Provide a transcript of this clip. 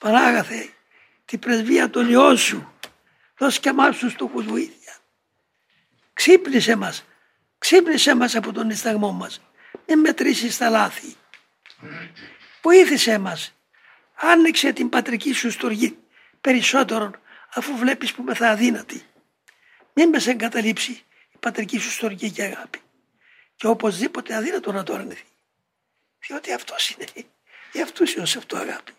παράγαθε την πρεσβεία των Υιών σου, Δώσε και εμάς τους στόχους βοήθεια. Ξύπνησε μας, ξύπνησε μας από τον ισταγμό μας, μην μετρήσεις τα λάθη. Βοήθησέ μας, άνοιξε την πατρική σου στοργή περισσότερον αφού βλέπεις που μεθα αδύνατη. Μην μες σε εγκαταλείψει η πατρική σου στοργή και αγάπη. Και οπωσδήποτε αδύνατο να το αρνηθεί. Διότι αυτός είναι. Για αυτούς είναι σε αυτό αγάπη.